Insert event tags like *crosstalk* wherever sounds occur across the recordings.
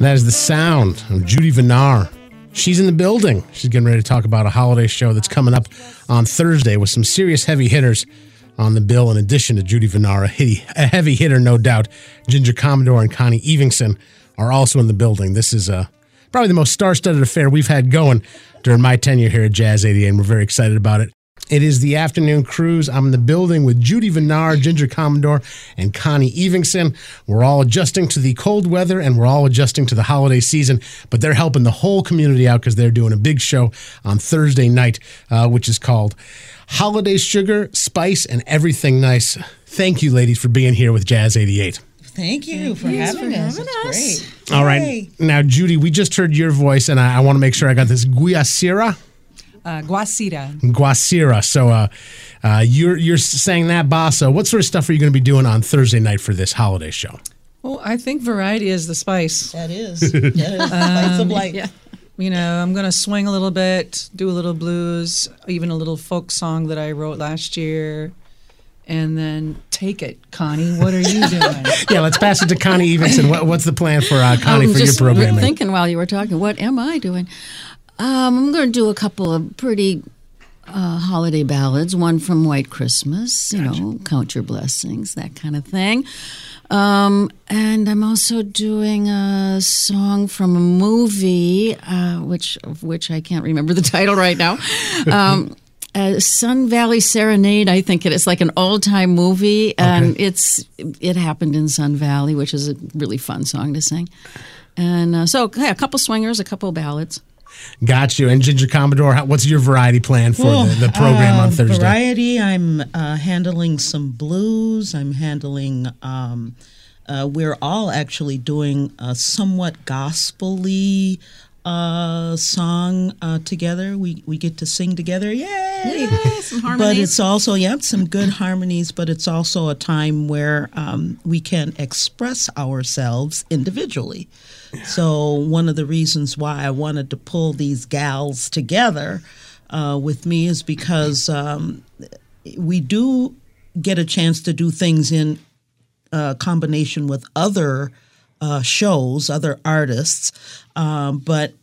That is the sound of Judi Vinar. She's in the building. She's getting ready to talk about a holiday show that's coming up on Thursday with some serious heavy hitters on the bill, in addition to Judi Vinar, a heavy hitter, no doubt. Ginger Commodore and Connie Evingson are also in the building. This is uh, probably the most star studded affair we've had going during my tenure here at Jazz 88, and we're very excited about it. It is the afternoon cruise. I'm in the building with Judi Vinar, Ginger Commodore, and Connie Evingson. We're all adjusting to the cold weather and we're all adjusting to the holiday season, but they're helping the whole community out because they're doing a big show on Thursday night, uh, which is called Holiday Sugar, Spice, and Everything Nice. Thank you, ladies, for being here with Jazz 88. Thank you for having us. It's great. All right. Now, Judi, we just heard your voice, and I, I want to make sure I got this. Guasira? Uh, Guasira. Guasira. So uh, uh, you're you're saying that, Bassa. What sort of stuff are you going to be doing on Thursday night for this holiday show? Well, I think variety is the spice. That is. That is the spice of life. yeah. You know, I'm going to swing a little bit, do a little blues, even a little folk song that I wrote last year. And then take it, Connie. What are you doing? *laughs* Yeah, let's pass it to Connie Evingson. What, what's the plan for uh, Connie I'm for your just programming? thinking while you were talking, what am I doing? Um, I'm going to do a couple of pretty uh, holiday ballads. One from White Christmas, you know, Count Your Blessings, that kind of thing. Um, and I'm also doing a song from a movie, uh, which of which I can't remember the *laughs* title right now. Um, uh, Sun Valley Serenade, I think it is like an old time movie, and Okay. it's it happened in Sun Valley, which is a really fun song to sing. And uh, so, yeah, a couple swingers, a couple ballads. Got you. And Ginger Commodore, how, what's your variety plan for the, the program Uh, on Thursday? Variety. I'm uh, handling some blues. I'm handling. Um, uh, we're all actually doing a somewhat gospel-y uh, song uh, together. We we get to sing together. Yay! some But it's also yeah, some good harmonies. But it's also a time where um, we can express ourselves individually. So one of the reasons why I wanted to pull these gals together uh, with me is because um, we do get a chance to do things in uh, combination with other uh, shows, other artists, um, but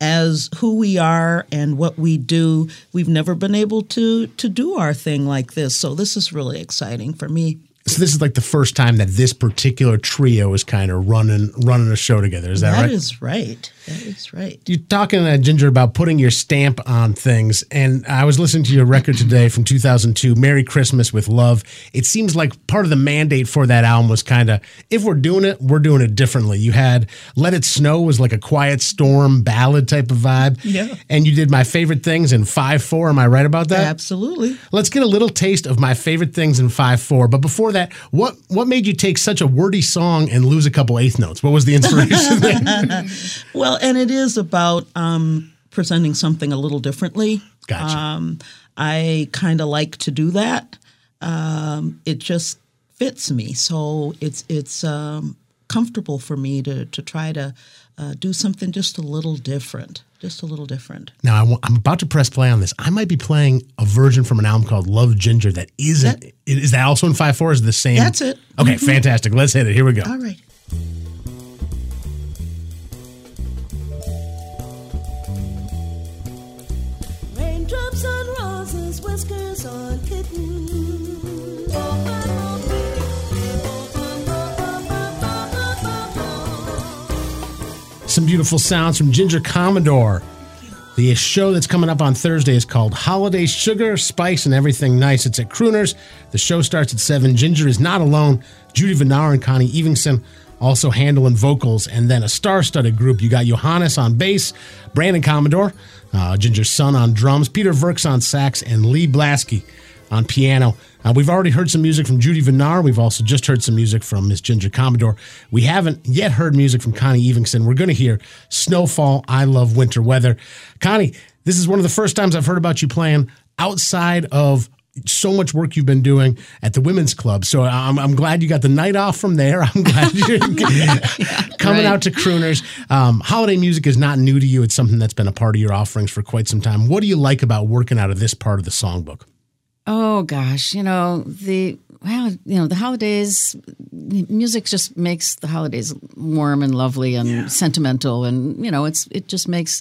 as who we are and what we do, we've never been able to to do our thing like this. So this is really exciting for me. So this is like the first time that this particular trio is kind of running running a show together. Is that, That right? That is right. That is right. You're talking, uh, Ginger, about putting your stamp on things. And I was listening to your record today from 2002, Merry Christmas with Love. It seems like part of the mandate for that album was kind of, if we're doing it, we're doing it differently. You had Let It Snow was like a quiet storm ballad type of vibe. Yeah. And you did My Favorite Things in 5-4. Am I right about that? Absolutely. Let's get a little taste of My Favorite Things in 5-4. But before that, what, what made you take such a wordy song and lose a couple eighth notes? What was the inspiration? *laughs* Well, and it is about um, presenting something a little differently. Gotcha. Um, I kind of like to do that. Um, it just fits me, so it's it's um, comfortable for me to to try to uh, do something just a little different, just a little different. Now I am about to press play on this. I might be playing a version from an album called Love Ginger that isn't. is that also in five four? Is the same? That's it. Okay, fantastic. Let's hit it. Here we go. All right. Raindrops on roses, whiskers on kittens. Beautiful sounds from Ginger Commodore. The show that's coming up on Thursday is called Holiday Sugar, Spice, and Everything Nice. It's at Crooners. The show starts at 7. Ginger is not alone. Judi Vinar and Connie Evingson also handling vocals. And then a star studded group. You got Johannes on bass, Brandon Commodore, uh, Ginger's son on drums, Peter Verks on sax, and Lee Blaske on piano. Uh, we've already heard some music from Judi Vinar. We've also just heard some music from Miss Ginger Commodore. We haven't yet heard music from Connie Evingson. We're going to hear Snowfall, I Love Winter Weather. Connie, this is one of the first times I've heard about you playing outside of so much work you've been doing at the women's club. So I'm, I'm glad you got the night off from there. I'm glad *laughs* you're coming right. out to crooners. Um, holiday music is not new to you. It's something that's been a part of your offerings for quite some time. What do you like about working out of this part of the songbook? Oh gosh, you know the well, you know the holidays. music just makes the holidays warm and lovely and sentimental, and you know, it's it just makes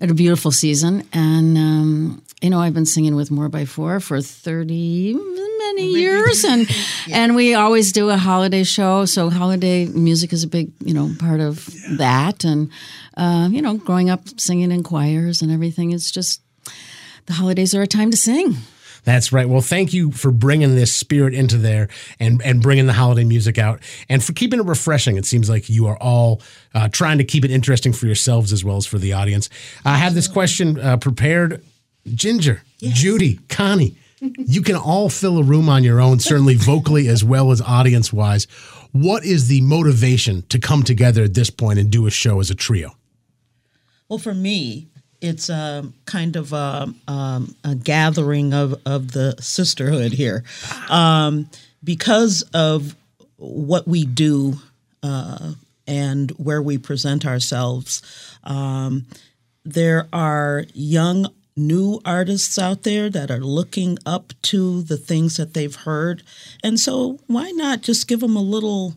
it a beautiful season. And um, you know, I've been singing with Moore by Four for thirty many years, and *laughs* and we always do a holiday show. So holiday music is a big you know part of that, and uh, you know, growing up singing in choirs and everything. It's just the holidays are a time to sing. That's right. Well, thank you for bringing this spirit into there and and bringing the holiday music out and for keeping it refreshing. It seems like you are all uh, trying to keep it interesting for yourselves as well as for the audience. I have this question uh, prepared. Ginger, Judi, Connie, *laughs* you can all fill a room on your own, certainly vocally as well as audience wise. What is the motivation to come together at this point and do a show as a trio? Well, for me, it's a kind of a, um, a gathering of, of the sisterhood here. Um, because of what we do uh, and where we present ourselves, um, there are young, new artists out there that are looking up to the things that they've heard. And so why not just give them a little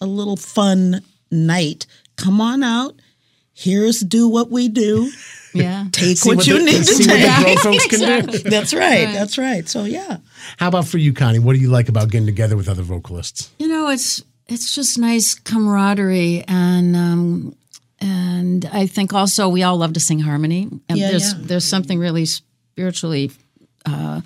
a little fun night? Come on out. Here's do what we do *laughs* Yeah. take what, what you the- need to see what the take. grown folks can do. That's right. That's right. So yeah. How about for you, Connie? What do you like about getting together with other vocalists? You know, it's it's just nice camaraderie and um, and I think also we all love to sing harmony. And Yeah, there's yeah. there's something really spiritually uh,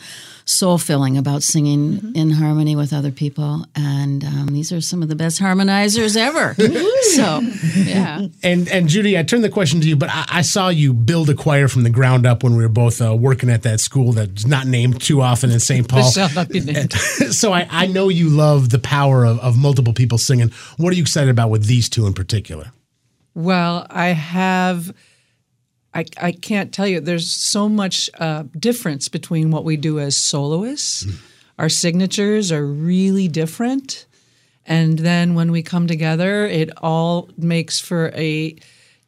soul filling about singing in harmony with other people. And um, these are some of the best harmonizers ever. *laughs* so yeah. *laughs* And and Judi, I turned the question to you, but I, I saw you build a choir from the ground up when we were both uh, working at that school that's not named too often in St. Paul. *laughs* Shall not be named. so I, I know you love the power of, of multiple people singing. What are you excited about with these two in particular? Well, I have. I, I can't tell you. There's so much uh, difference between what we do as soloists. Our signatures are really different, and then when we come together, it all makes for a,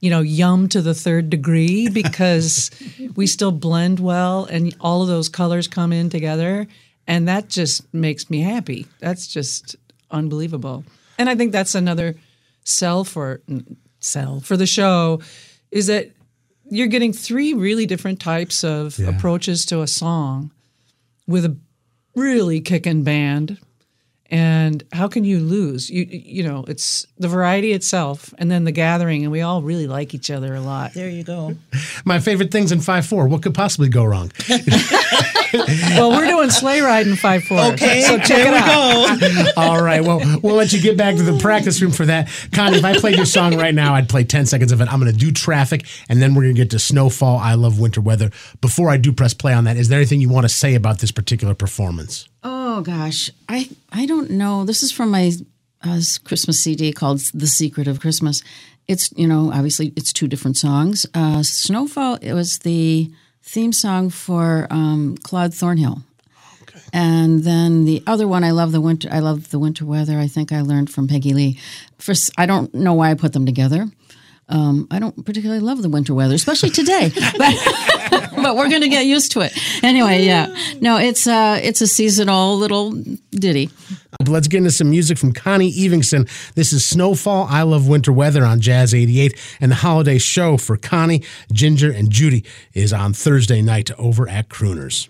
you know, yum to the third degree *laughs* because we still blend well, and all of those colors come in together, and that just makes me happy. That's just unbelievable, and I think that's another sell for sell for the show is that you're getting three really different types of approaches to a song with a really kicking band and how can you lose you you know it's the variety itself and then the gathering and we all really like each other a lot There you go. *laughs* My favorite things in 5 4. What could possibly go wrong? *laughs* well we're doing sleigh ride in 5-4 Okay. so check it out *laughs* All right. Well, we'll let you get back to the practice room for that. Connie, if I played your song right now, I'd play 10 seconds of it. I'm going to do traffic, and then we're going to get to snowfall. I love winter weather. Before I do press play on that, is there anything you want to say about this particular performance? Oh gosh, I I don't know. This is from my uh, Christmas CD called "The Secret of Christmas." It's you know obviously it's two different songs. Uh, Snowfall it was the theme song for um, Claude Thornhill, and then the other one I love the winter. I love the winter weather. I think I learned from Peggy Lee. First, I don't know why I put them together. Um, I don't particularly love the winter weather, especially today, *laughs* but *laughs* but we're going to get used to it anyway. Yeah, no, it's uh, it's a seasonal little ditty. But let's get into some music from Connie Evingson. This is Snowfall, I Love Winter Weather on Jazz 88. And the holiday show for Connie, Ginger, and Judi is on Thursday night over at Crooners.